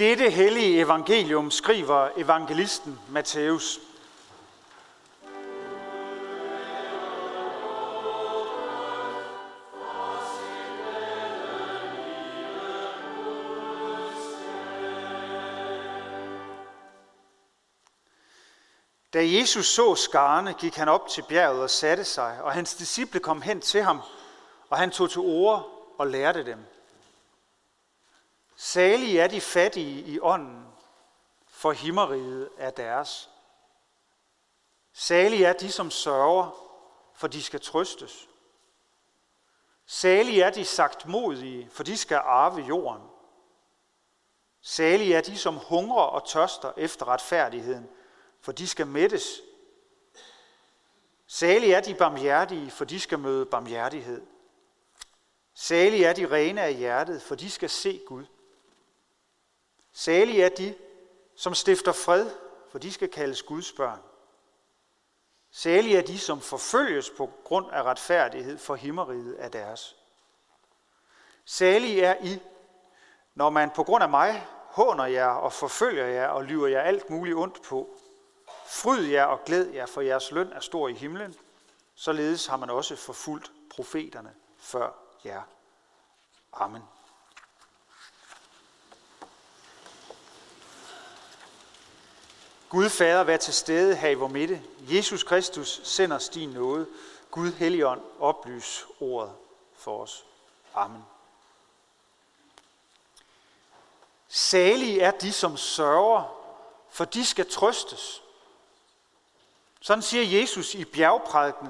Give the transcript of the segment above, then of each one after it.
Dette hellige evangelium skriver evangelisten Matthæus. Da Jesus så skarne, gik han op til bjerget og satte sig, og hans disciple kom hen til ham, og han tog til ord og lærte dem. Salige er de fattige i ånden, for himmeriget er deres. Salige er de, som sørger, for de skal trøstes. Salige er de sagt modige, for de skal arve jorden. Salige er de, som hungrer og tørster efter retfærdigheden, for de skal mættes. Salige er de barmhjertige, for de skal møde barmhjertighed. Salige er de rene af hjertet, for de skal se Gud. Salige er de, som stifter fred, for de skal kaldes Guds børn. Salige er de, som forfølges på grund af retfærdighed, for himmeriget er deres. Salige er I, når man på grund af mig håner jer og forfølger jer og lyver jer alt muligt ondt på. Fryd jer og glæd jer, for jeres løn er stor i himlen. Således har man også forfulgt profeterne før jer. Amen. Gud Fader, vær til stede her i vor midte. Jesus Kristus sender os din nåde. Gud Helligånd, oplys ordet for os. Amen. Salige er de, som sørger, for de skal trøstes. Sådan siger Jesus i bjergprædiken,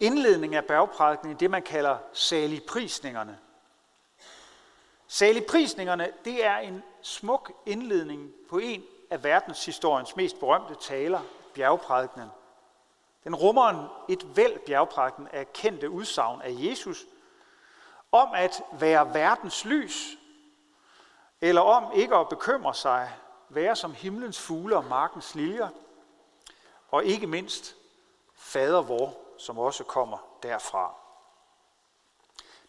indledning af bjergprædiken i det, man kalder saligprisningerne. Saligprisningerne, det er en smuk indledning på en af verdenshistoriens mest berømte taler, bjergprædikenen. Den rummer et væld bjergprædiken af kendte udsagn af Jesus om at være verdens lys, eller om ikke at bekymre sig, være som himlens fugle og markens liljer, og ikke mindst fader vor, som også kommer derfra.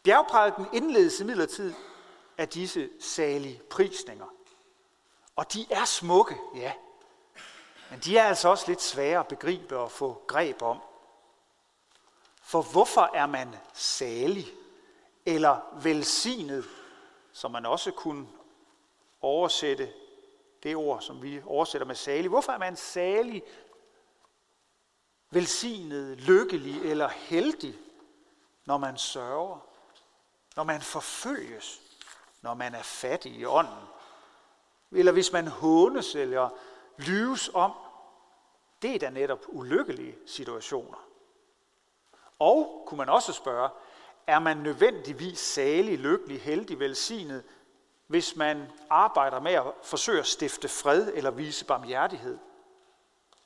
Bjergprædiken indledes imidlertid af disse salige prisninger. Og de er smukke, ja. Men de er altså også lidt svære at begribe og få greb om. For hvorfor er man salig eller velsignet, som man også kunne oversætte det ord, som vi oversætter med salig. Hvorfor er man salig, velsignet, lykkelig eller heldig, når man sørger, når man forfølges, når man er fattig i ånden, eller hvis man hånes eller lyves om, det er da netop ulykkelige situationer. Og kunne man også spørge, er man nødvendigvis salig, lykkelig, heldig, velsignet, hvis man arbejder med at forsøge at stifte fred eller vise barmhjertighed?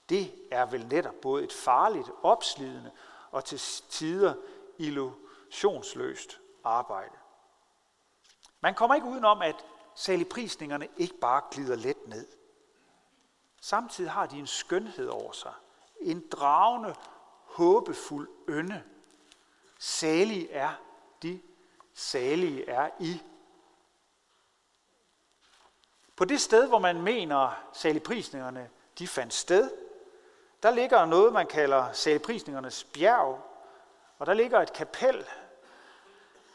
Det er vel netop både et farligt, opslidende og til tider illusionsløst arbejde. Man kommer ikke udenom, at saligprisningerne ikke bare glider let ned. Samtidig har de en skønhed over sig. En dragende, håbefuld ynde. Salige er de, salige er I. På det sted, hvor man mener saligprisningerne de fandt sted, der ligger noget, man kalder saligprisningernes bjerg, og der ligger et kapel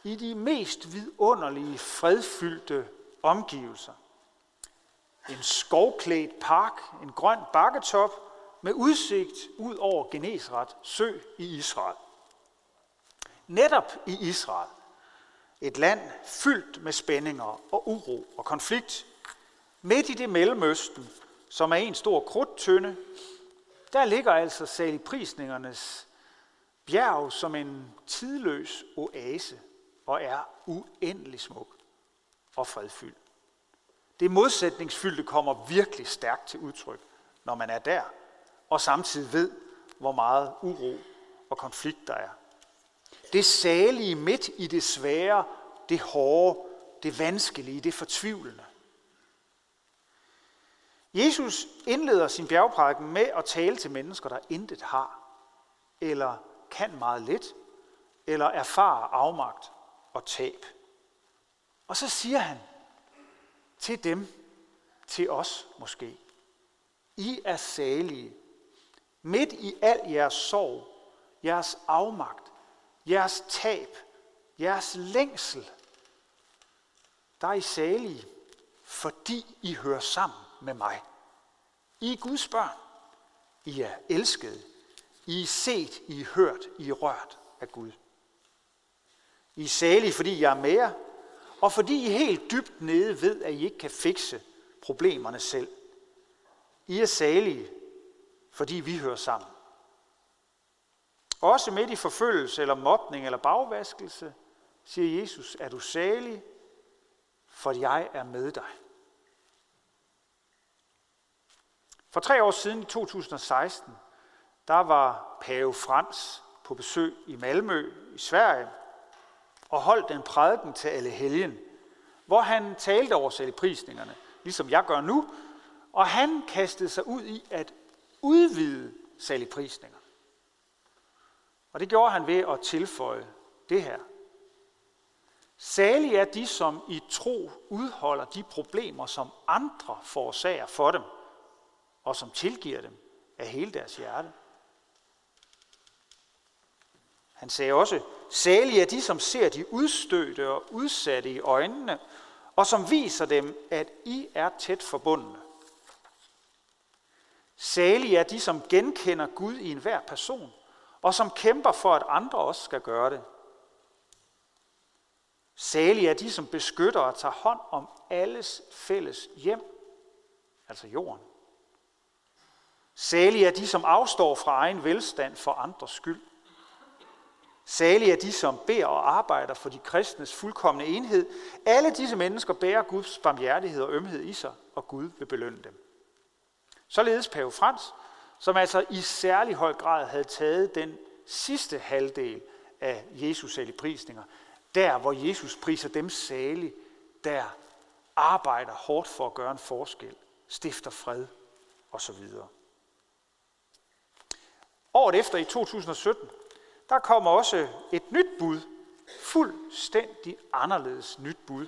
i de mest vidunderlige, fredfyldte omgivelser. En skovklædt park, en grøn bakketop med udsigt ud over Genesret sø i Israel. Netop i Israel, et land fyldt med spændinger og uro og konflikt, midt i det mellemøsten, som er en stor krudttønde, der ligger altså saligprisningernes bjerg som en tidløs oase og er uendelig smuk og fredfyldt. Det modsætningsfyldte kommer virkelig stærkt til udtryk, når man er der, og samtidig ved, hvor meget uro og konflikt der er. Det salige midt i det svære, det hårde, det vanskelige, det fortvivlende. Jesus indleder sin bjergprædiken med at tale til mennesker, der intet har, eller kan meget lidt, eller erfarer afmagt og tab. Og så siger han til dem, til os måske. I er salige. Midt i al jeres sorg, jeres afmagt, jeres tab, jeres længsel, der er I salige, fordi I hører sammen med mig. I er Guds børn. I er elskede. I er set, I er hørt, I er rørt af Gud. I er salige, fordi jeg er med jer, og fordi I helt dybt nede ved, at I ikke kan fikse problemerne selv. I er salige, fordi vi hører sammen. Også midt i forfølgelse eller mobning eller bagvaskelse, siger Jesus, er du salig, for jeg er med dig. For tre år siden, i 2016, der var Pave Frans på besøg i Malmø i Sverige og holdt en prædiken til alle helgen, hvor han talte over selvprisningerne, ligesom jeg gør nu, og han kastede sig ud i at udvide saligprisninger. Og det gjorde han ved at tilføje det her. Salige er de, som i tro udholder de problemer, som andre forårsager for dem, og som tilgiver dem af hele deres hjerte. Han sagde også, salige er de, som ser de udstødte og udsatte i øjnene, og som viser dem, at I er tæt forbundne. Salige er de, som genkender Gud i enhver person, og som kæmper for, at andre også skal gøre det. Salige er de, som beskytter og tager hånd om alles fælles hjem, altså jorden. Salige er de, som afstår fra egen velstand for andres skyld. Salige er de, som beder og arbejder for de kristnes fuldkommende enhed. Alle disse mennesker bærer Guds barmhjertighed og ømhed i sig, og Gud vil belønne dem. Således Pave Frans, som altså i særlig høj grad havde taget den sidste halvdel af Jesus prisninger, der hvor Jesus priser dem salig, der arbejder hårdt for at gøre en forskel, stifter fred osv. Året efter i 2017, der kommer også et nyt bud, fuldstændig anderledes nyt bud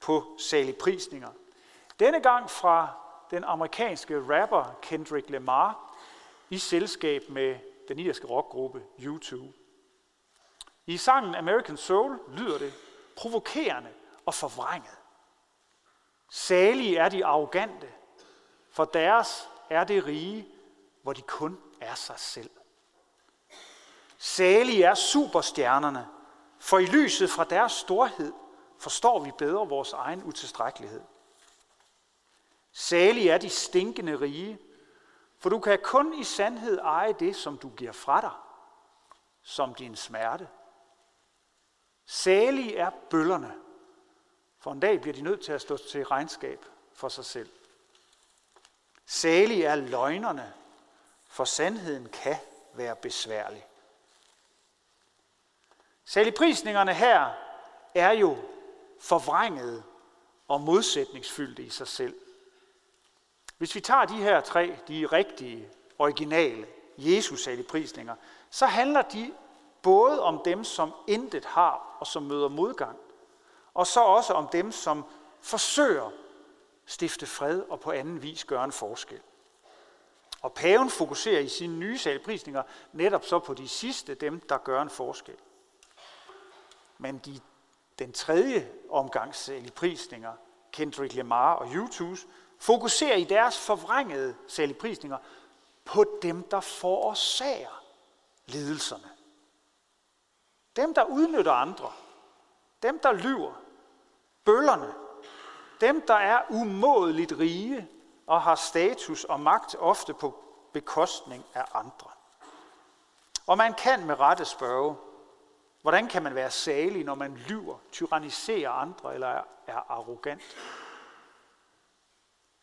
på saligprisninger. Denne gang fra den amerikanske rapper Kendrick Lamar i selskab med den irske rockgruppe U2. I sangen American Soul lyder det provokerende og forvrænget. Salige er de arrogante, for deres er det rige, hvor de kun er sig selv. Salige er superstjernerne, for i lyset fra deres storhed forstår vi bedre vores egen utilstrækkelighed. Salige er de stinkende rige, for du kan kun i sandhed eje det, som du giver fra dig, som din smerte. Salige er bøllerne, for en dag bliver de nødt til at stå til regnskab for sig selv. Salige er løgnerne, for sandheden kan være besværlig. Saligprisningerne her er jo forvrængede og modsætningsfyldte i sig selv. Hvis vi tager de her tre, de rigtige, originale Jesus saligprisninger, så handler de både om dem, som intet har og som møder modgang, og så også om dem, som forsøger stifte fred og på anden vis gøre en forskel. Og paven fokuserer i sine nye saligprisninger netop så på de sidste, dem der gør en forskel. Men de, den tredje omgang saligprisninger, Kendrick Lamar og U2's, fokuserer i deres forvrængede saligprisninger på dem, der forårsager lidelserne. Dem, der udnytter andre. Dem, der lyver. Bøllerne. Dem, der er umådeligt rige og har status og magt ofte på bekostning af andre. Og man kan med rette spørge, hvordan kan man være salig, når man lyver, tyranniserer andre eller er arrogant?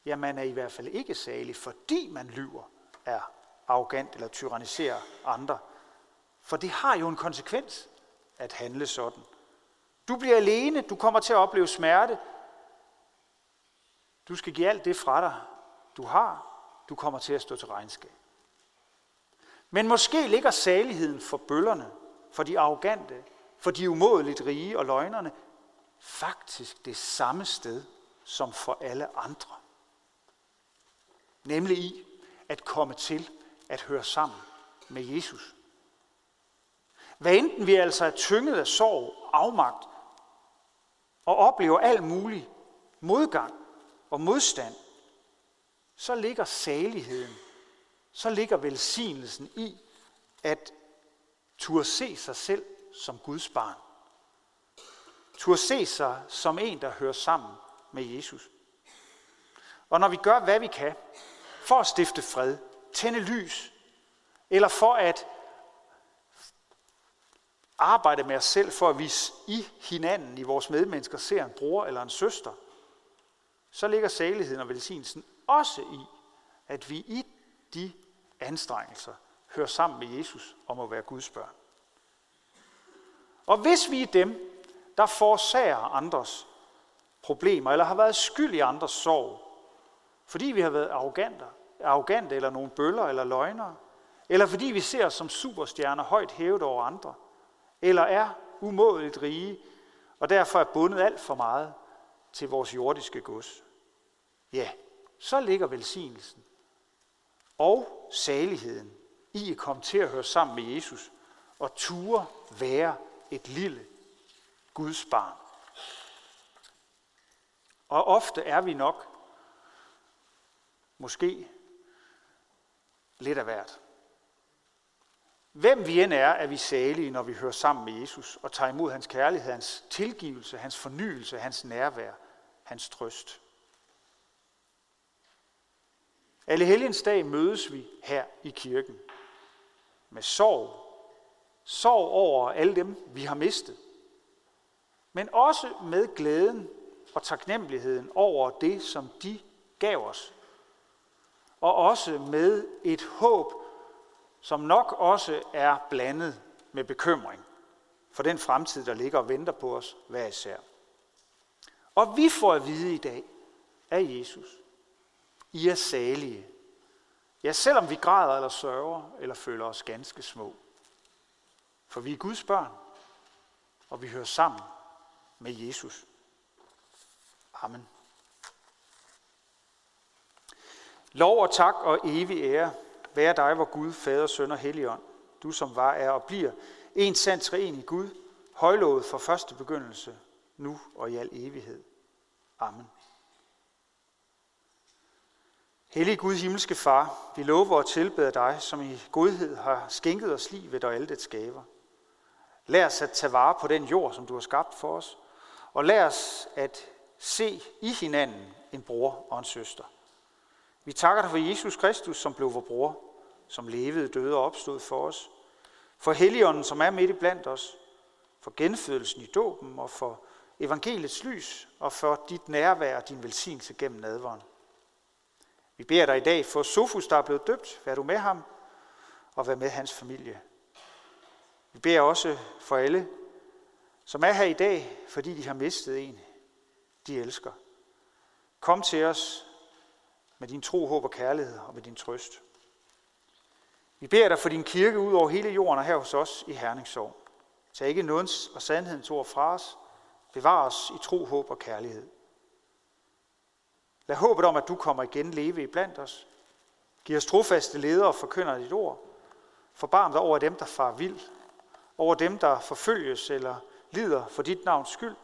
Ja, man er i hvert fald ikke salig, fordi man lyver, er arrogant eller tyranniserer andre. For det har jo en konsekvens at handle sådan. Du bliver alene, du kommer til at opleve smerte. Du skal give alt det fra dig, du har. Du kommer til at stå til regnskab. Men måske ligger saligheden for bøllerne, for de arrogante, for de umådeligt rige og løgnerne, faktisk det samme sted som for alle andre. Nemlig i at komme til at høre sammen med Jesus. Hvad enten vi altså er tynget af sorg, afmagt og oplever al mulig modgang og modstand, så ligger saligheden, så ligger velsignelsen i at Tur se sig selv som Guds barn. Tur se sig som en, der hører sammen med Jesus. Og når vi gør, hvad vi kan for at stifte fred, tænde lys, eller for at arbejde med os selv, for at vi i hinanden, i vores medmennesker, ser en bror eller en søster, så ligger saligheden og velsignelsen også i, at vi i de anstrengelser hører sammen med Jesus om at være Guds børn. Og hvis vi er dem, der forårsager andres problemer, eller har været skyld i andres sorg, fordi vi har været arrogante, arrogante eller nogle bøller eller løgnere, eller fordi vi ser os som superstjerner højt hævet over andre, eller er umådeligt rige, og derfor er bundet alt for meget til vores jordiske gods. Ja, så ligger velsignelsen og saligheden i at komme til at høre sammen med Jesus og ture være et lille Guds barn. Og ofte er vi nok måske lidt af hvert. Hvem vi end er, er vi salige, når vi hører sammen med Jesus og tager imod hans kærlighed, hans tilgivelse, hans fornyelse, hans nærvær, hans trøst. Alle helgens dag mødes vi her i kirken med sorg. Sorg over alle dem, vi har mistet. Men også med glæden og taknemmeligheden over det, som de gav os. Og også med et håb, som nok også er blandet med bekymring for den fremtid, der ligger og venter på os hver især. Og vi får at vide i dag af Jesus, I er salige, Ja, selvom vi græder eller sørger, eller føler os ganske små. For vi er Guds børn, og vi hører sammen med Jesus. Amen. Lov og tak og evig ære være dig, hvor Gud, Fader, Søn og Helligånd, du som var, er og bliver, en sand i Gud, højlovet fra første begyndelse, nu og i al evighed. Amen. Hellige Gud, himmelske Far, vi lover og tilbeder dig, som i godhed har skænket os livet og alle det skaber. Lær os at tage vare på den jord, som du har skabt for os, og lær os at se i hinanden en bror og en søster. Vi takker dig for Jesus Kristus, som blev vores bror, som levede, døde og opstod for os. For Helligånden, som er midt i blandt os. For genfødelsen i dåben og for evangeliets lys og for dit nærvær og din velsignelse gennem nadveren. Vi beder dig i dag for Sofus, der er blevet døbt. Vær du med ham og vær med hans familie. Vi beder også for alle, som er her i dag, fordi de har mistet en, de elsker. Kom til os med din tro, håb og kærlighed og med din trøst. Vi beder dig for din kirke ud over hele jorden og her hos os i Herningssorg. Tag ikke nådens og sandhedens ord fra os. Bevar os i tro, håb og kærlighed. Lad håbet om, at du kommer igen leve i blandt os. Giv os trofaste ledere og forkynder dit ord. Forbarm dig over dem, der far vild, over dem, der forfølges eller lider for dit navns skyld.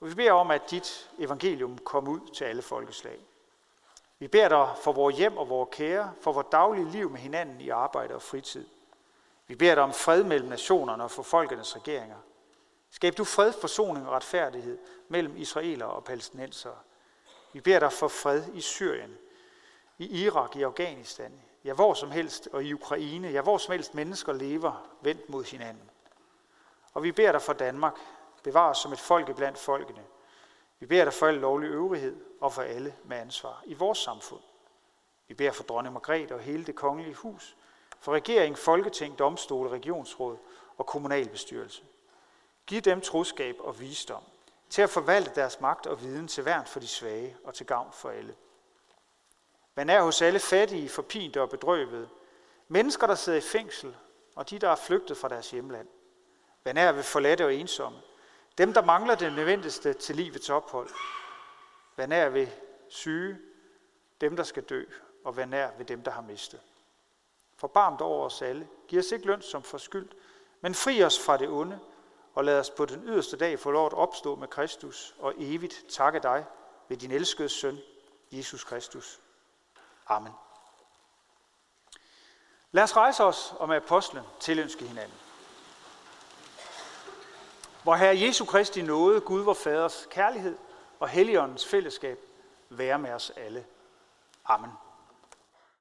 Og vi beder om, at dit evangelium kommer ud til alle folkeslag. Vi beder dig for vores hjem og vores kære, for vores daglige liv med hinanden i arbejde og fritid. Vi beder dig om fred mellem nationerne og for folkenes regeringer. Skab du fred, forsoning og retfærdighed mellem israelere og palæstinensere. Vi beder dig for fred i Syrien, i Irak, i Afghanistan, ja hvor som helst, og i Ukraine, ja hvor som helst mennesker lever vendt mod hinanden. Og vi beder dig for Danmark, bevar os som et folk blandt folkene. Vi beder dig for al lovlig øvrighed og for alle med ansvar i vores samfund. Vi beder for dronning Margrethe og hele det kongelige hus, for regering, folketing, domstole, regionsråd og kommunalbestyrelse. Giv dem troskab og visdom, til at forvalte deres magt og viden til værn for de svage og til gavn for alle. Man er hos alle fattige, forpinte og bedrøvede, mennesker, der sidder i fængsel, og de, der er flygtet fra deres hjemland. Man er ved forladte og ensomme, dem, der mangler det nødvendigste til livets ophold. Man er ved syge, dem, der skal dø, og vær nær ved dem, der har mistet. Forbarm dig over os alle. Giv os ikke løn som forskyldt, men fri os fra det onde, og lad os på den yderste dag få lov at opstå med Kristus og evigt takke dig ved din elskede søn, Jesus Kristus. Amen. Lad os rejse os og med apostlen tilønske hinanden. Hvor Herre Jesu Kristi nåde, Gud vor Faders kærlighed og Helligåndens fællesskab være med os alle. Amen.